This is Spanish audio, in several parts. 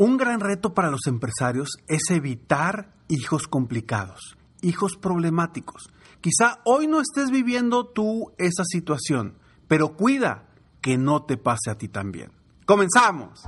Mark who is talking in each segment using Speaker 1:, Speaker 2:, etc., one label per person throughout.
Speaker 1: Un gran reto para los empresarios es evitar hijos complicados, hijos problemáticos. Quizá hoy no estés viviendo tú esa situación, pero cuida que no te pase a ti también. ¡Comenzamos!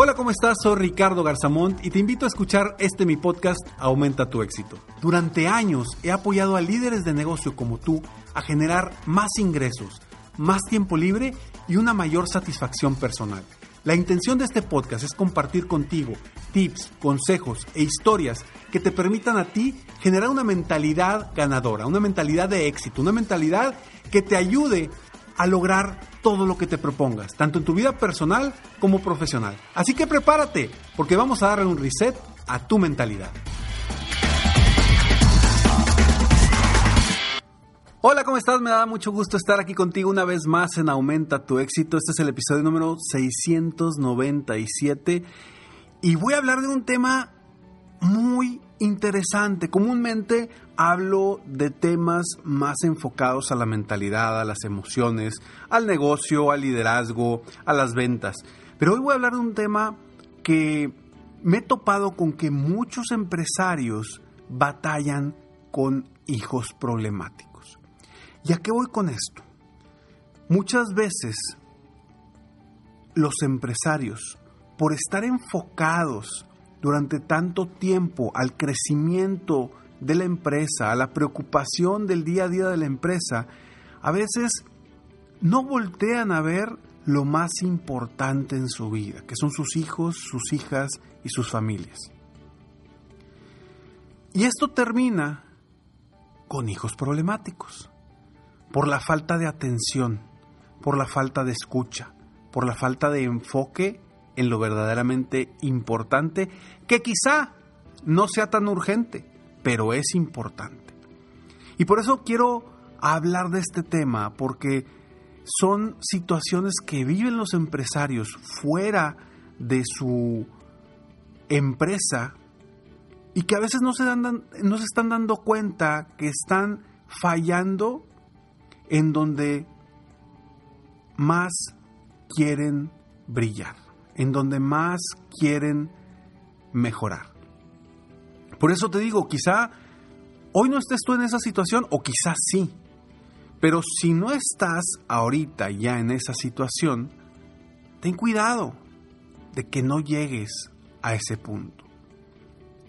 Speaker 1: Hola, ¿cómo estás? Soy Ricardo Garzamont y te invito a escuchar este mi podcast Aumenta tu éxito. Durante años he apoyado a líderes de negocio como tú a generar más ingresos, más tiempo libre y una mayor satisfacción personal. La intención de este podcast es compartir contigo tips, consejos e historias que te permitan a ti generar una mentalidad ganadora, una mentalidad de éxito, una mentalidad que te ayude a lograr todo lo que te propongas, tanto en tu vida personal como profesional. Así que prepárate, porque vamos a darle un reset a tu mentalidad. Hola, ¿cómo estás? Me da mucho gusto estar aquí contigo una vez más en Aumenta tu éxito. Este es el episodio número 697 y voy a hablar de un tema muy interesante. Comúnmente hablo de temas más enfocados a la mentalidad, a las emociones, al negocio, al liderazgo, a las ventas. Pero hoy voy a hablar de un tema que me he topado con que muchos empresarios batallan con hijos problemáticos. ¿Y a qué voy con esto? Muchas veces los empresarios, por estar enfocados durante tanto tiempo al crecimiento de la empresa, a la preocupación del día a día de la empresa, a veces no voltean a ver lo más importante en su vida, que son sus hijos, sus hijas y sus familias. Y esto termina con hijos problemáticos, por la falta de atención, por la falta de escucha, por la falta de enfoque en lo verdaderamente importante, que quizá no sea tan urgente, pero es importante. Y por eso quiero hablar de este tema, porque son situaciones que viven los empresarios fuera de su empresa y que a veces no se, dan, no se están dando cuenta que están fallando en donde más quieren brillar en donde más quieren mejorar. Por eso te digo, quizá hoy no estés tú en esa situación o quizás sí, pero si no estás ahorita ya en esa situación, ten cuidado de que no llegues a ese punto.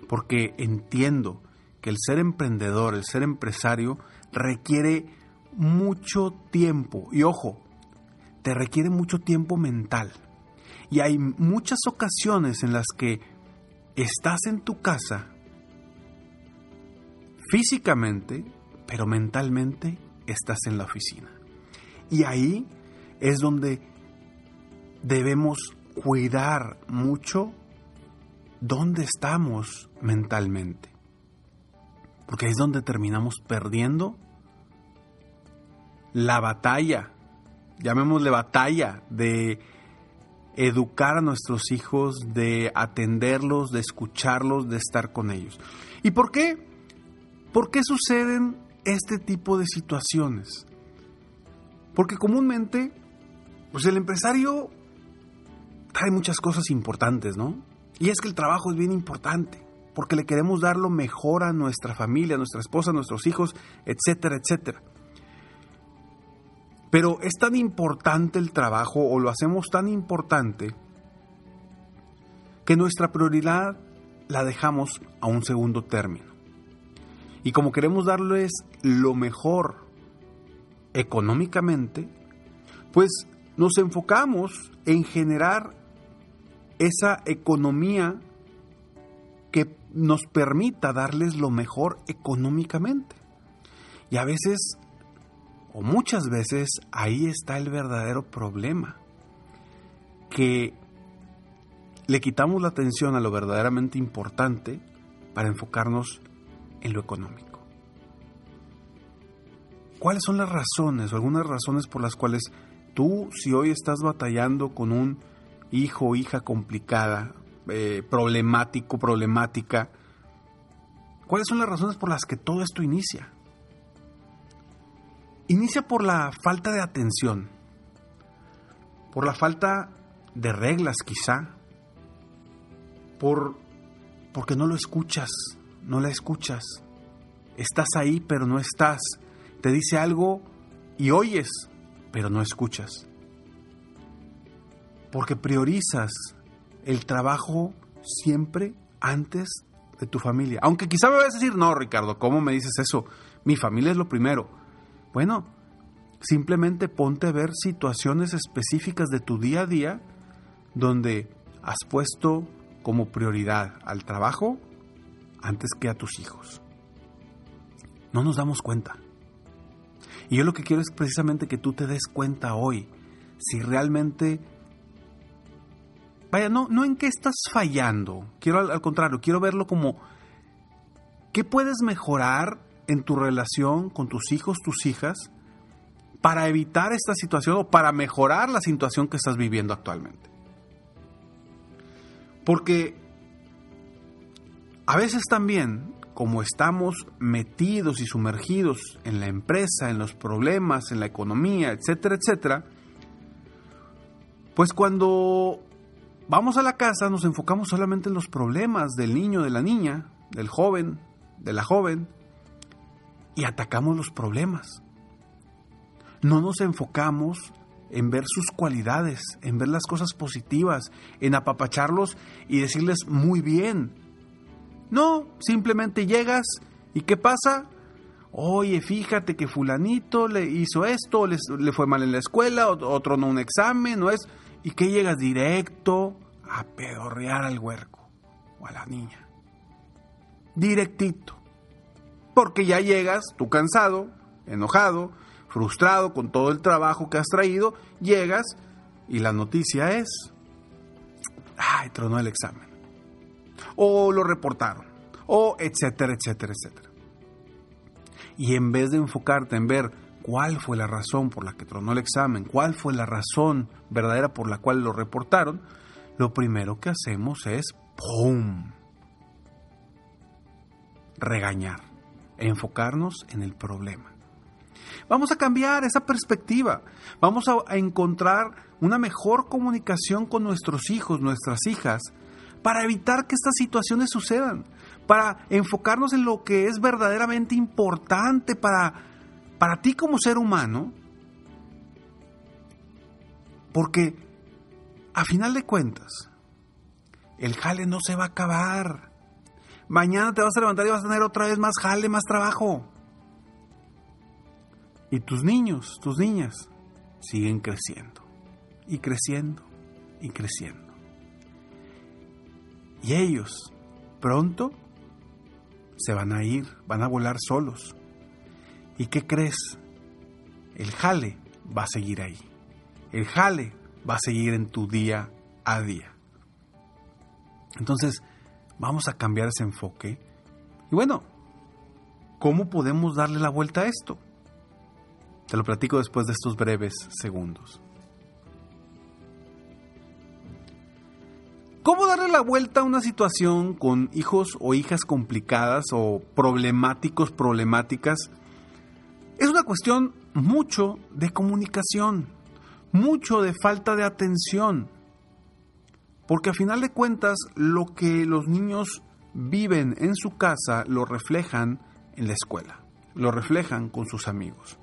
Speaker 1: Porque entiendo que el ser emprendedor, el ser empresario, requiere mucho tiempo. Y ojo, te requiere mucho tiempo mental. Y hay muchas ocasiones en las que estás en tu casa físicamente, pero mentalmente estás en la oficina. Y ahí es donde debemos cuidar mucho dónde estamos mentalmente. Porque es donde terminamos perdiendo la batalla, llamémosle batalla de educar a nuestros hijos, de atenderlos, de escucharlos, de estar con ellos. ¿Y por qué? ¿Por qué suceden este tipo de situaciones? Porque comúnmente, pues el empresario trae muchas cosas importantes, ¿no? Y es que el trabajo es bien importante, porque le queremos dar lo mejor a nuestra familia, a nuestra esposa, a nuestros hijos, etcétera, etcétera. Pero es tan importante el trabajo o lo hacemos tan importante que nuestra prioridad la dejamos a un segundo término. Y como queremos darles lo mejor económicamente, pues nos enfocamos en generar esa economía que nos permita darles lo mejor económicamente. Y a veces muchas veces ahí está el verdadero problema, que le quitamos la atención a lo verdaderamente importante para enfocarnos en lo económico. ¿Cuáles son las razones o algunas razones por las cuales tú, si hoy estás batallando con un hijo o hija complicada, eh, problemático, problemática, cuáles son las razones por las que todo esto inicia? Inicia por la falta de atención, por la falta de reglas quizá, por porque no lo escuchas, no la escuchas. Estás ahí pero no estás. Te dice algo y oyes, pero no escuchas. Porque priorizas el trabajo siempre antes de tu familia. Aunque quizá me vayas a decir, no, Ricardo, ¿cómo me dices eso? Mi familia es lo primero. Bueno, simplemente ponte a ver situaciones específicas de tu día a día donde has puesto como prioridad al trabajo antes que a tus hijos. No nos damos cuenta. Y yo lo que quiero es precisamente que tú te des cuenta hoy si realmente... Vaya, no, no en qué estás fallando. Quiero al, al contrario, quiero verlo como qué puedes mejorar en tu relación con tus hijos, tus hijas, para evitar esta situación o para mejorar la situación que estás viviendo actualmente. Porque a veces también, como estamos metidos y sumergidos en la empresa, en los problemas, en la economía, etcétera, etcétera, pues cuando vamos a la casa nos enfocamos solamente en los problemas del niño, de la niña, del joven, de la joven, y atacamos los problemas. No nos enfocamos en ver sus cualidades, en ver las cosas positivas, en apapacharlos y decirles muy bien. No, simplemente llegas y ¿qué pasa? Oye, fíjate que fulanito le hizo esto, le, fue mal en la escuela, otro no un examen, no es... ¿Y qué llegas directo a pedorrear al huerco o a la niña? Directito. Porque ya llegas, tú cansado, enojado, frustrado con todo el trabajo que has traído, llegas y la noticia es, ay, tronó el examen. O lo reportaron. O etcétera, etcétera, etcétera. Y en vez de enfocarte en ver cuál fue la razón por la que tronó el examen, cuál fue la razón verdadera por la cual lo reportaron, lo primero que hacemos es ¡pum! regañar, enfocarnos en el problema. Vamos a cambiar esa perspectiva. Vamos a, encontrar una mejor comunicación con nuestros hijos, nuestras hijas, para evitar que estas situaciones sucedan, para enfocarnos en lo que es verdaderamente importante para, para ti como ser humano. Porque, a final de cuentas, el jale no se va a acabar. Mañana te vas a levantar y vas a tener otra vez más jale, más trabajo. Y tus niños, tus niñas, siguen creciendo y creciendo y creciendo. Y ellos pronto se van a ir, van a volar solos. ¿Y qué crees? El jale va a seguir ahí. El jale va a seguir en tu día a día. Entonces, vamos a cambiar ese enfoque. Y bueno, ¿cómo podemos darle la vuelta a esto? Te lo platico después de estos breves segundos. ¿Cómo darle la vuelta a una situación con hijos o hijas complicadas o problemáticos, problemáticas? Es una cuestión mucho de comunicación, mucho de falta de atención. Porque a final de cuentas, lo que los niños viven en su casa lo reflejan en la escuela, lo reflejan con sus amigos.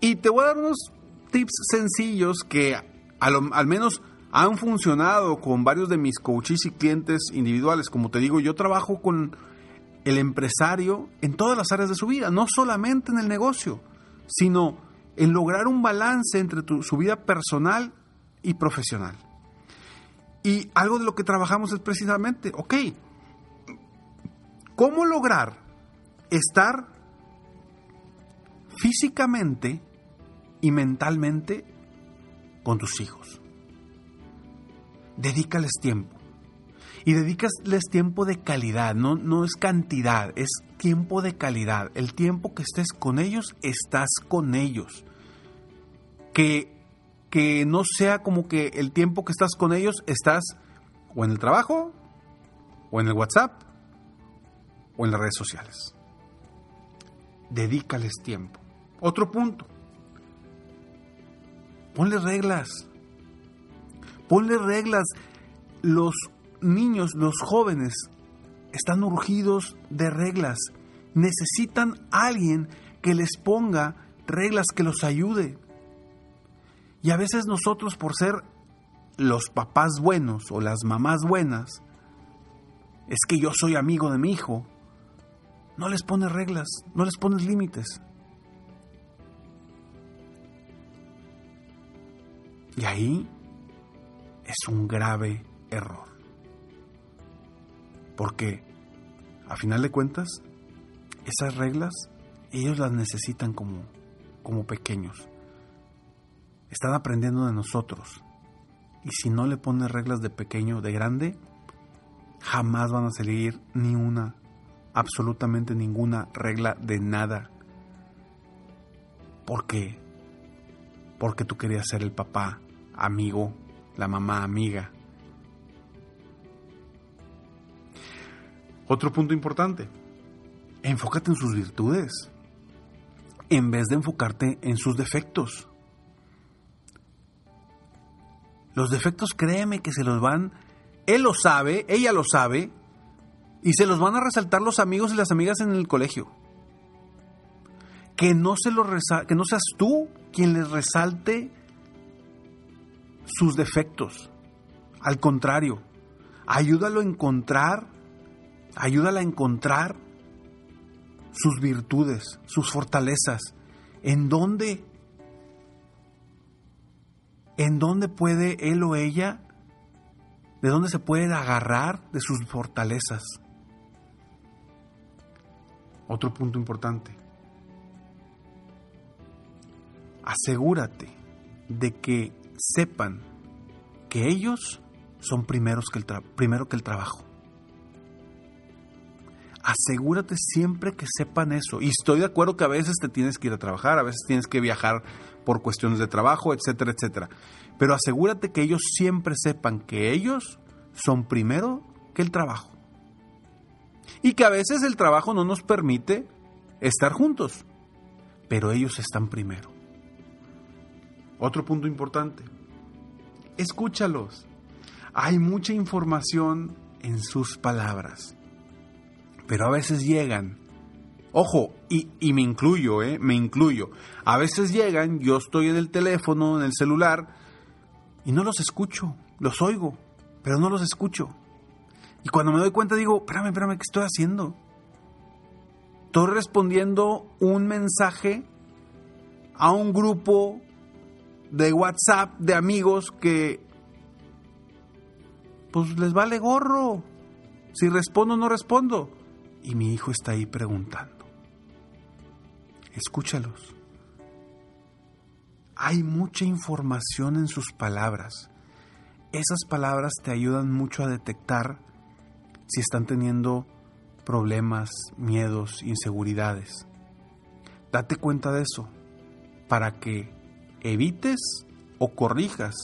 Speaker 1: Y te voy a dar unos tips sencillos que al, menos han funcionado con varios de mis coaches y clientes individuales. Como te digo, yo trabajo con el empresario en todas las áreas de su vida, no solamente en el negocio, sino en lograr un balance entre su vida personal y profesional. Y algo de lo que trabajamos es precisamente, ok, ¿cómo lograr estar físicamente y mentalmente con tus hijos. Dedícales tiempo. Y dedícales tiempo de calidad, no, no es cantidad, es tiempo de calidad. El tiempo que estés con ellos, estás con ellos. Que, que no sea como que el tiempo que estás con ellos, estás o en el trabajo, o en el WhatsApp, o en las redes sociales. Dedícales tiempo. Otro punto. Ponle reglas. Ponle reglas. Los niños, los jóvenes, están urgidos de reglas. Necesitan alguien que les ponga reglas que los ayude. Y a veces nosotros, por ser los papás buenos o las mamás buenas, es que yo soy amigo de mi hijo, no les pones reglas, no les pones límites. Y ahí es un grave error. Porque, a final de cuentas, esas reglas ellos las necesitan como, como pequeños. Están aprendiendo de nosotros. Y si no le pones reglas de pequeño, de grande, jamás van a seguir ni una, absolutamente ninguna regla de nada. ¿Por qué? Porque tú querías ser el papá amigo, la mamá amiga. Otro punto importante, enfócate en sus virtudes en vez de enfocarte en sus defectos. Los defectos, créeme que se los van, él lo sabe, ella lo sabe, y se los van a resaltar los amigos y las amigas en el colegio. Que no, se lo que no seas tú quien les resalte sus defectos. Al contrario, ayúdalo a encontrar, ayúdala a encontrar sus virtudes, sus fortalezas. ¿En dónde? ¿En dónde puede él o ella? ¿De dónde se puede agarrar de sus fortalezas? Otro punto importante. Asegúrate de que sepan que ellos son primeros que el primero que el trabajo asegúrate siempre que sepan eso. Y estoy de acuerdo que a veces te tienes que ir a trabajar, a veces tienes que viajar por cuestiones de trabajo, etcétera, etcétera. Pero asegúrate que ellos siempre sepan que ellos son primero que el trabajo. Y que a veces el trabajo no nos permite estar juntos, pero ellos están primero. Otro punto importante, escúchalos. Hay mucha información en sus palabras pero a veces llegan. Ojo, y, me incluyo, ¿eh? Me incluyo. A veces llegan, yo estoy en el teléfono, en el celular, y no los escucho, los oigo, pero no los escucho. Y cuando me doy cuenta digo, espérame, espérame, ¿qué estoy haciendo? Estoy respondiendo un mensaje a un grupo de WhatsApp de amigos que pues les vale gorro. Si respondo o no respondo y mi hijo está ahí preguntando. Escúchalos. Hay mucha información en sus palabras. Esas palabras te ayudan mucho a detectar si están teniendo problemas, miedos, inseguridades. Date cuenta de eso para que evites o corrijas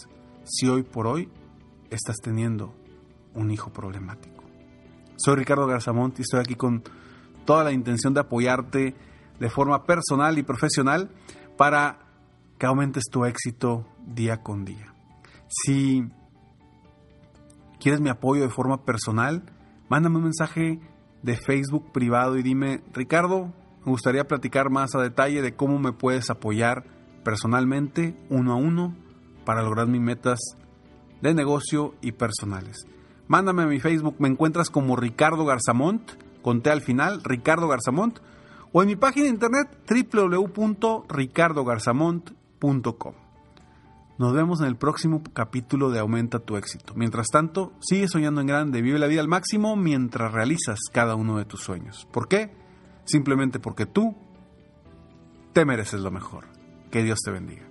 Speaker 1: si hoy por hoy estás teniendo un hijo problemático. Soy Ricardo Garzamont y estoy aquí con toda la intención de apoyarte de forma personal y profesional para que aumentes tu éxito día con día. Si quieres mi apoyo de forma personal, mándame un mensaje de Facebook privado y dime, Ricardo, me gustaría platicar más a detalle de cómo me puedes apoyar personalmente, uno a uno, para lograr mis metas de negocio y personales. Mándame a mi Facebook, me encuentras como Ricardo Garzamont, conté al final, Ricardo Garzamont, o en mi página de internet www.ricardogarzamont.com. Nos vemos en el próximo capítulo de Aumenta tu éxito. Mientras tanto, sigue soñando en grande, vive la vida al máximo mientras realizas cada uno de tus sueños. ¿Por qué? Simplemente porque tú te mereces lo mejor. Que Dios te bendiga.